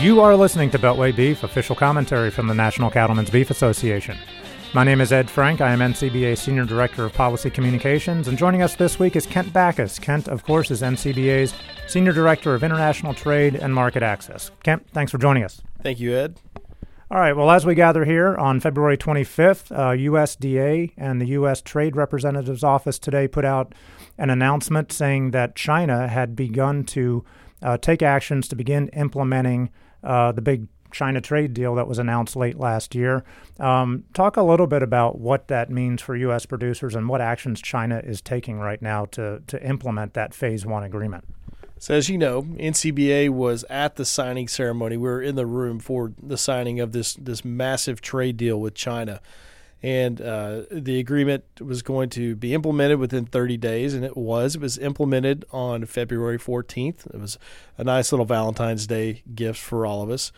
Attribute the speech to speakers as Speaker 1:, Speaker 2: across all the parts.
Speaker 1: You are listening to Beltway Beef, official commentary from the National Cattlemen's Beef Association. My name is Ed Frank. I am NCBA Senior Director of Policy Communications, and joining us this week is Kent Bacus. Kent, of course, is NCBA's Senior Director of International Trade and Market Access. Kent, thanks for joining us.
Speaker 2: Thank you, Ed.
Speaker 1: All right, well, as we gather here on February 25th, uh, USDA and the U.S. Trade Representative's Office today put out an announcement saying that China had begun to uh, take actions to begin implementing uh, the big China trade deal that was announced late last year. Um, talk a little bit about what that means for U.S. producers and what actions China is taking right now to, to implement that phase one agreement.
Speaker 2: So, as you know, NCBA was at the signing ceremony. We were in the room for the signing of this this massive trade deal with China, and uh, the agreement was going to be implemented within 30 days, and it was. It was implemented on February 14th. It was a nice little Valentine's Day gift for all of us.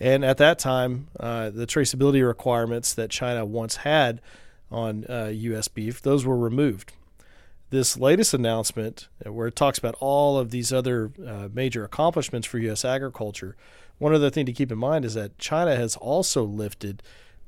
Speaker 2: And at that time, uh, the traceability requirements that China once had on uh, U.S. beef, those were removed this latest announcement, uh, where it talks about all of these other uh, major accomplishments for U.S. agriculture, one other thing to keep in mind is that China has also lifted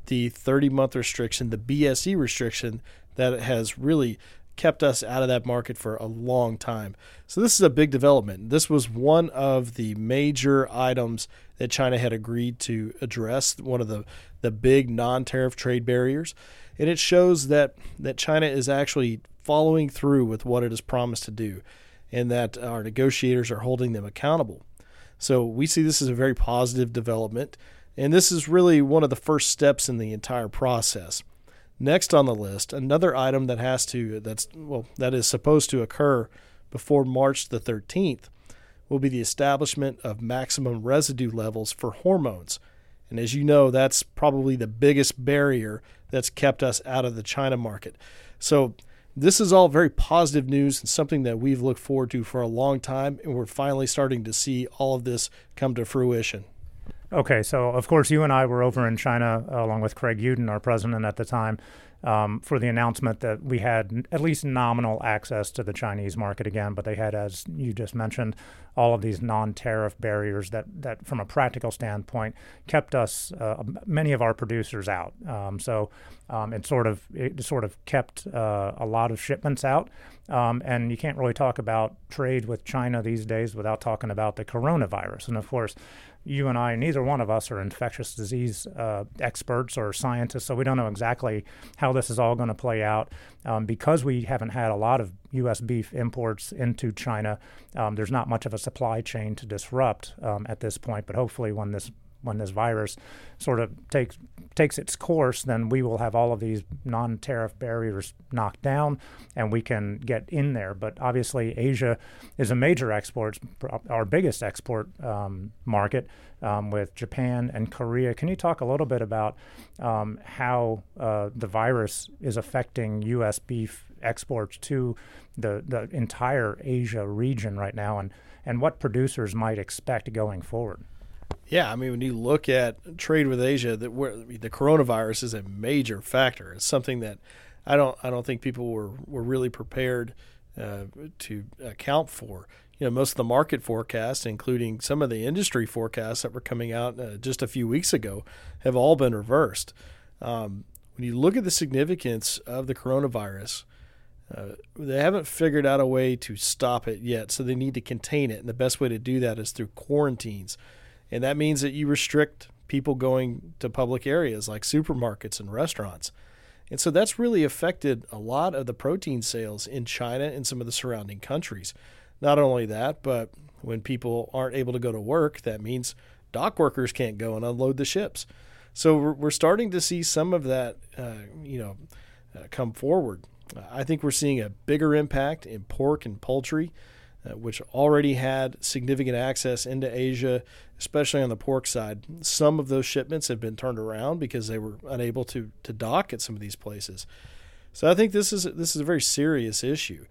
Speaker 2: the 30 month restriction, the BSE restriction that has really kept us out of that market for a long time. So, this is a big development. This was one of the major items that China had agreed to address, one of the, the big non tariff trade barriers. And it shows that, that China is actually following through with what it has promised to do and that our negotiators are holding them accountable. So we see this as a very positive development, and this is really one of the first steps in the entire process. Next on the list, another item that has to that's well that is supposed to occur before March the 13th will be the establishment of maximum residue levels for hormones. And as you know, that's probably the biggest barrier that's kept us out of the China market. So this is all very positive news and something that we've looked forward to for a long time, and we're finally starting to see all of this come to fruition.
Speaker 1: Okay, so of course you and I were over in China uh, along with Craig Uden, our president at the time, um, for the announcement that we had at least nominal access to the Chinese market again, but they had, as you just mentioned, all of these non-tariff barriers that, that from a practical standpoint, kept us uh, many of our producers out. Um, so um, it sort of it sort of kept uh, a lot of shipments out. Um, and you can't really talk about trade with China these days without talking about the coronavirus. And of course, you and I, neither one of us are infectious disease uh, experts or scientists, so we don't know exactly how this is all going to play out. Um, because we haven't had a lot of U.S. beef imports into China, um, there's not much of a supply chain to disrupt um, at this point. But hopefully, when this when this virus sort of takes takes its course, then we will have all of these non-tariff barriers knocked down, and we can get in there. But obviously, Asia is a major export, our biggest export um, market, um, with Japan and Korea. Can you talk a little bit about um, how uh, the virus is affecting U.S. beef exports to the the entire Asia region right now, and and what producers might expect going forward?
Speaker 2: Yeah, I mean, when you look at trade with Asia, that the coronavirus is a major factor. It's something that I don't I don't think people were were really prepared uh, to account for. You know, most of the market forecasts, including some of the industry forecasts that were coming out uh, just a few weeks ago, have all been reversed. Um, when you look at the significance of the coronavirus, uh, they haven't figured out a way to stop it yet, so they need to contain it. And the best way to do that is through quarantines. And that means that you restrict people going to public areas like supermarkets and restaurants. And so that's really affected a lot of the protein sales in China and some of the surrounding countries. Not only that, but when people aren't able to go to work, that means dock workers can't go and unload the ships. So we're, starting to see some of that, uh, you know, uh, come forward. I think we're seeing a bigger impact in pork and poultry uh, which already had significant access into Asia, especially on the pork side. Some of those shipments have been turned around because they were unable to to dock at some of these places. So I think this is this is a very serious issue.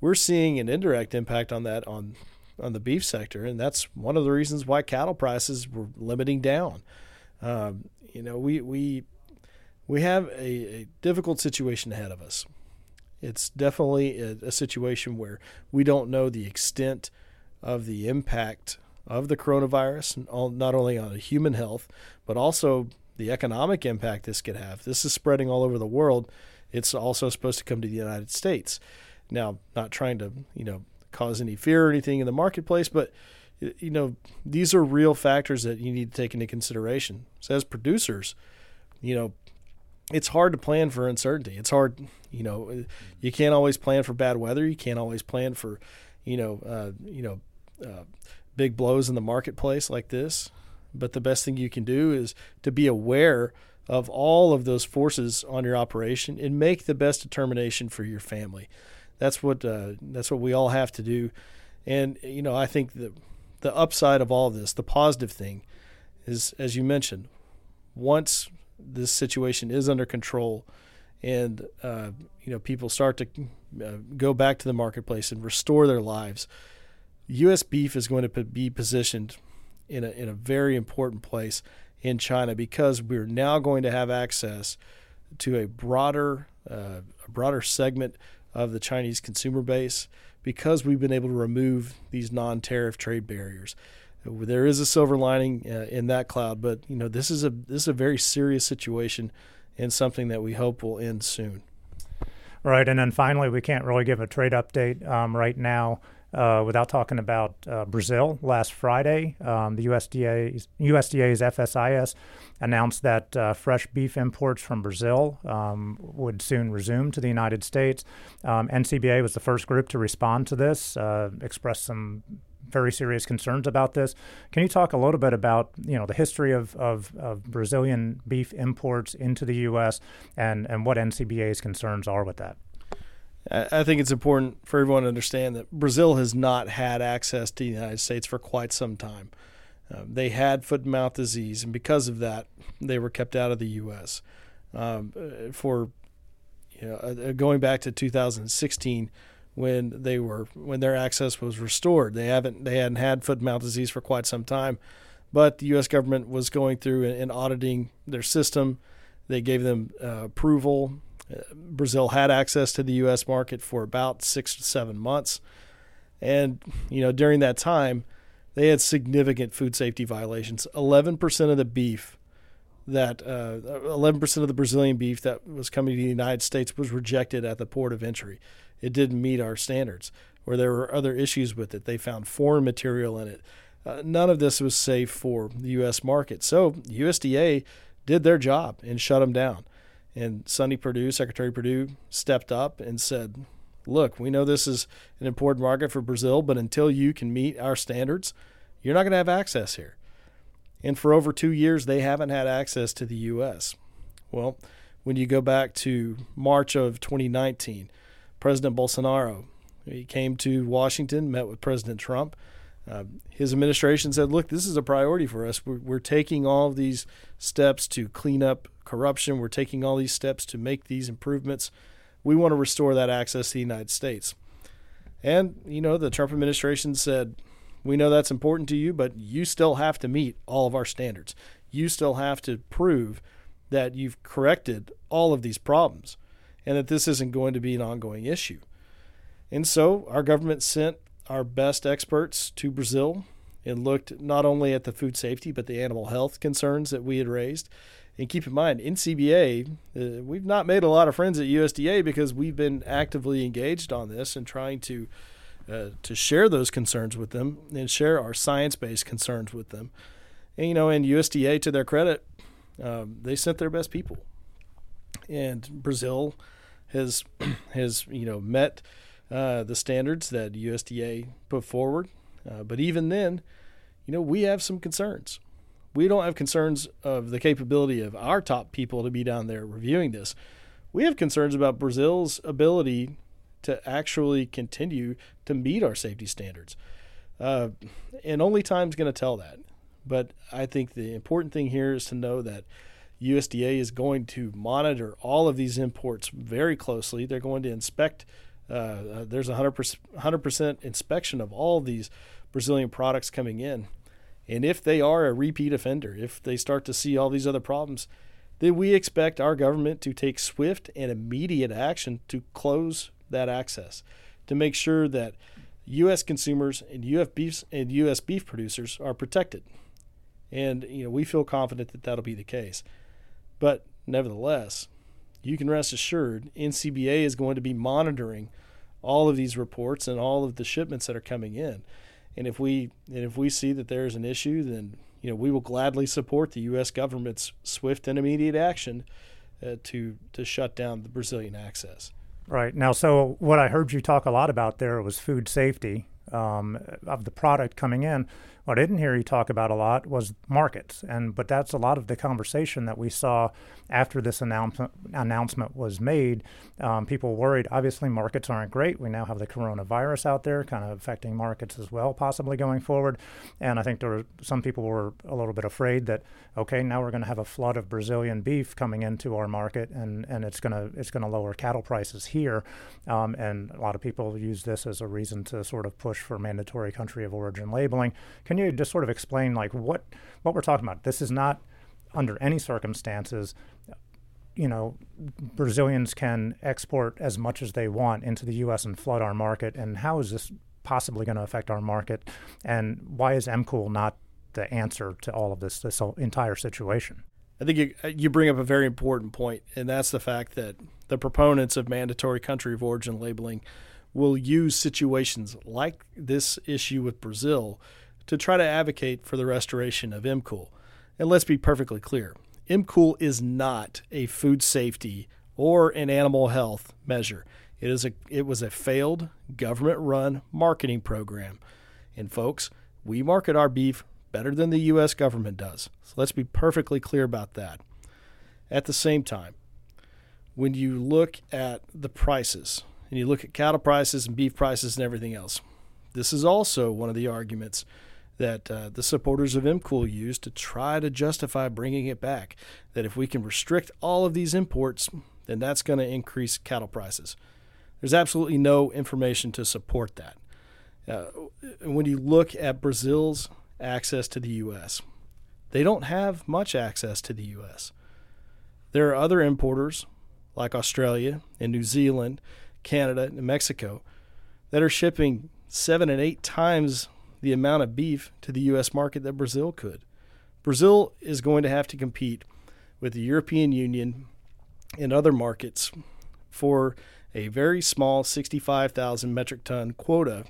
Speaker 2: We're seeing an indirect impact on that on on the beef sector, and that's one of the reasons why cattle prices were limiting down. Um, you know, we we we have a, a difficult situation ahead of us. It's definitely a, a situation where we don't know the extent of the impact of the coronavirus, not only on human health, but also the economic impact this could have. This is spreading all over the world. It's also supposed to come to the United States. Now, not trying to, you know, cause any fear or anything in the marketplace, but you know, these are real factors that you need to take into consideration. So as producers, you know, it's hard to plan for uncertainty. It's hard, you know, you can't always plan for bad weather. You can't always plan for, you know, uh, you know, uh, big blows in the marketplace like this. But the best thing you can do is to be aware of all of those forces on your operation and make the best determination for your family. That's what uh, that's what we all have to do. And you know, I think the the upside of all of this, the positive thing, is as you mentioned, once this situation is under control, and uh, you know people start to uh, go back to the marketplace and restore their lives, U.S. beef is going to be positioned in a in a very important place in China because we're now going to have access to a broader uh, a broader segment of the Chinese consumer base because we've been able to remove these non-tariff trade barriers. There is a silver lining uh, in that cloud, but you know this is a this is a very serious situation and something that we hope will end soon.
Speaker 1: Right, and then finally, we can't really give a trade update um, right now uh, without talking about uh, Brazil. Last Friday, um, the USDA's, USDA's FSIS announced that uh, fresh beef imports from Brazil um, would soon resume to the United States. Um, NCBA was the first group to respond to this, uh, expressed some very serious concerns about this. Can you talk a little bit about you know the history of, of, of Brazilian beef imports into the U.S. and and what NCBA's concerns are with that?
Speaker 2: I think it's important for everyone to understand that Brazil has not had access to the United States for quite some time. Uh, they had foot and mouth disease, and because of that, they were kept out of the U.S. Um, for you know, uh, going back to 2016, when they were when their access was restored, they haven't they hadn't had foot and mouth disease for quite some time, but the U.S. government was going through and, and auditing their system. They gave them uh, approval Brazil had access to the U.S. market for about six to seven months, and you know during that time, they had significant food safety violations. Eleven percent of the beef that uh, eleven uh, percent of the Brazilian beef that was coming to the United States was rejected at the port of entry. It didn't meet our standards, or there were other issues with it. They found foreign material in it. Uh, none of this was safe for the U.S. market. So USDA did their job and shut them down. And Sonny Perdue, Secretary Perdue, stepped up and said, Look, we know this is an important market for Brazil, but until you can meet our standards, you're not going to have access here. And for over two years, they haven't had access to the U.S. Well, when you go back to March of 2019, President Bolsonaro he came to Washington, met with President Trump. Uh, his administration said, "Look, this is a priority for us. We're, we're taking all of these steps to clean up corruption. We're taking all these steps to make these improvements. We want to restore that access to the United States. And, you know, the Trump administration said, we know that's important to you, but you still have to meet all of our standards. You still have to prove that you've corrected all of these problems and that this isn't going to be an ongoing issue. And so our government sent our best experts to Brazil and looked not only at the food safety but the animal health concerns that we had raised and keep in mind, NCBA, uh, we've not made a lot of friends at USDA because we've been actively engaged on this and trying to uh, to share those concerns with them and share our science-based concerns with them. And you know, and USDA, to their credit, um, they sent their best people. And Brazil has has you know met uh, the standards that USDA put forward, uh, but even then, you know, we have some concerns we don't have concerns of the capability of our top people to be down there reviewing this. We have concerns about Brazil's ability to actually continue to meet our safety standards. Uh, and only time's going to tell that. But I think the important thing here is to know that USDA is going to monitor all of these imports very closely. They're going to inspect. Uh, uh, there's a 100%, 100% inspection of all these Brazilian products coming in. And if they are a repeat offender, if they start to see all these other problems, then we expect our government to take swift and immediate action to close that access, to make sure that U.S. consumers and U.S. beef and U.S. beef producers are protected, and you know we feel confident that that'll be the case. But nevertheless, you can rest assured NCBA is going to be monitoring all of these reports and all of the shipments that are coming in. And if we and if we see that there is an issue, then you know we will gladly support the U.S. government's swift and immediate action uh, to to shut down the Brazilian access.
Speaker 1: Right. Now, so what I heard you talk a lot about there was food safety um, of the product coming in. What I didn't hear you talk about a lot was markets, and but that's a lot of the conversation that we saw after this announcement announcement was made. Um, people worried. Obviously, markets aren't great. We now have the coronavirus out there, kind of affecting markets as well, possibly going forward. And I think there were some people were a little bit afraid that okay, now we're going to have a flood of Brazilian beef coming into our market, and and it's to it's to lower cattle prices here. Um, and a lot of people use this as a reason to sort of push for mandatory country of origin labeling. Can can you just sort of explain like what what we're talking about? This is not under any circumstances you know, Brazilians can export as much as they want into the U.S. and flood our market. And how is this possibly going to affect our market? And why is MCOOL not the answer to all of this, this entire situation?
Speaker 2: I think you, you bring up a very important point, and that's the fact that the proponents of mandatory country of origin labeling will use situations like this issue with Brazil to try to advocate for the restoration of MCOOL. And let's be perfectly clear MCOOL is not a food safety or an animal health measure. It, is a, it was a failed government run marketing program. And folks, we market our beef better than the U.S. government does. So let's be perfectly clear about that. At the same time, when you look at the prices and you look at cattle prices and beef prices and everything else, this is also one of the arguments that uh, the supporters of MCOOL use to try to justify bringing it back. That if we can restrict all of these imports, then that's going to increase cattle prices. There's absolutely no information to support that. Uh, when you look at Brazil's access to the U.S., they don't have much access to the U.S. There are other importers like Australia and New Zealand, Canada, and Mexico that are shipping seven and eight times the amount of beef to the U.S. market that Brazil could. Brazil is going to have to compete with the European Union and other markets for a very small 65,000 metric ton quota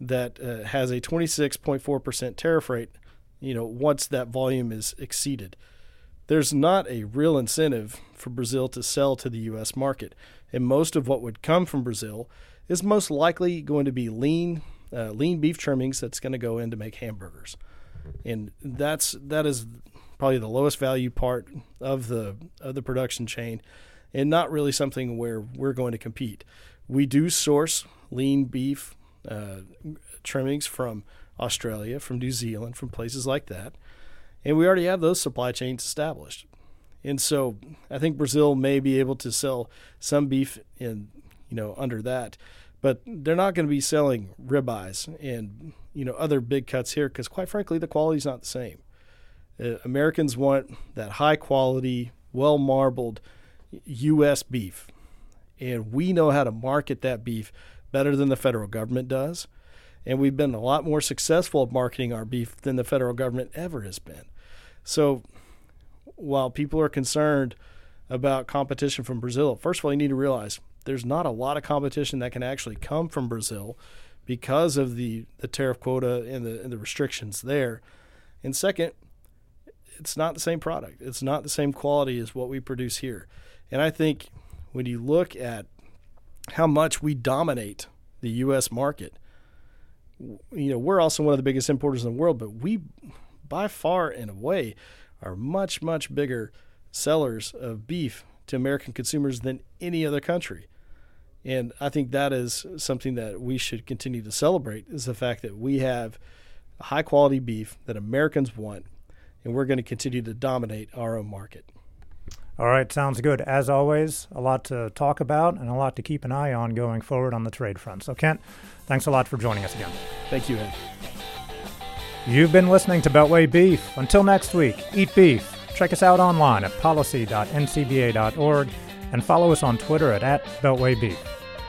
Speaker 2: that uh, has a 26.4% tariff rate, you know, once that volume is exceeded. There's not a real incentive for Brazil to sell to the US market, and most of what would come from Brazil is most likely going to be lean uh, lean beef trimmings that's going to go in to make hamburgers, and that's that is probably the lowest value part of the of the production chain, and not really something where we're going to compete. We do source lean beef uh, trimmings from Australia, from New Zealand, from places like that, and we already have those supply chains established. And so I think Brazil may be able to sell some beef in you know under that but they're not going to be selling ribeyes and you know other big cuts here because quite frankly the quality's not the same. Uh, Americans want that high quality, well marbled U.S. beef, and we know how to market that beef better than the federal government does, and we've been a lot more successful at marketing our beef than the federal government ever has been. So, while people are concerned about competition from Brazil, first of all, you need to realize there's not a lot of competition that can actually come from Brazil because of the, the tariff quota and the, and the restrictions there. And second, it's not the same product. It's not the same quality as what we produce here. And I think when you look at how much we dominate the U.S. market, you know, we're also one of the biggest importers in the world, but we, by far and away, are much, much bigger sellers of beef to American consumers than any other country. And I think that is something that we should continue to celebrate is the fact that we have high quality beef that Americans want, and we're going to continue to dominate our own market.
Speaker 1: All right, sounds good. As always, a lot to talk about and a lot to keep an eye on going forward on the trade front. So, Kent, thanks a lot for joining us again.
Speaker 2: Thank you, Ed.
Speaker 1: You've been listening to Beltway Beef. Until next week, eat beef. Check us out online at policy.ncba.org and follow us on Twitter at, at BeltwayBeef.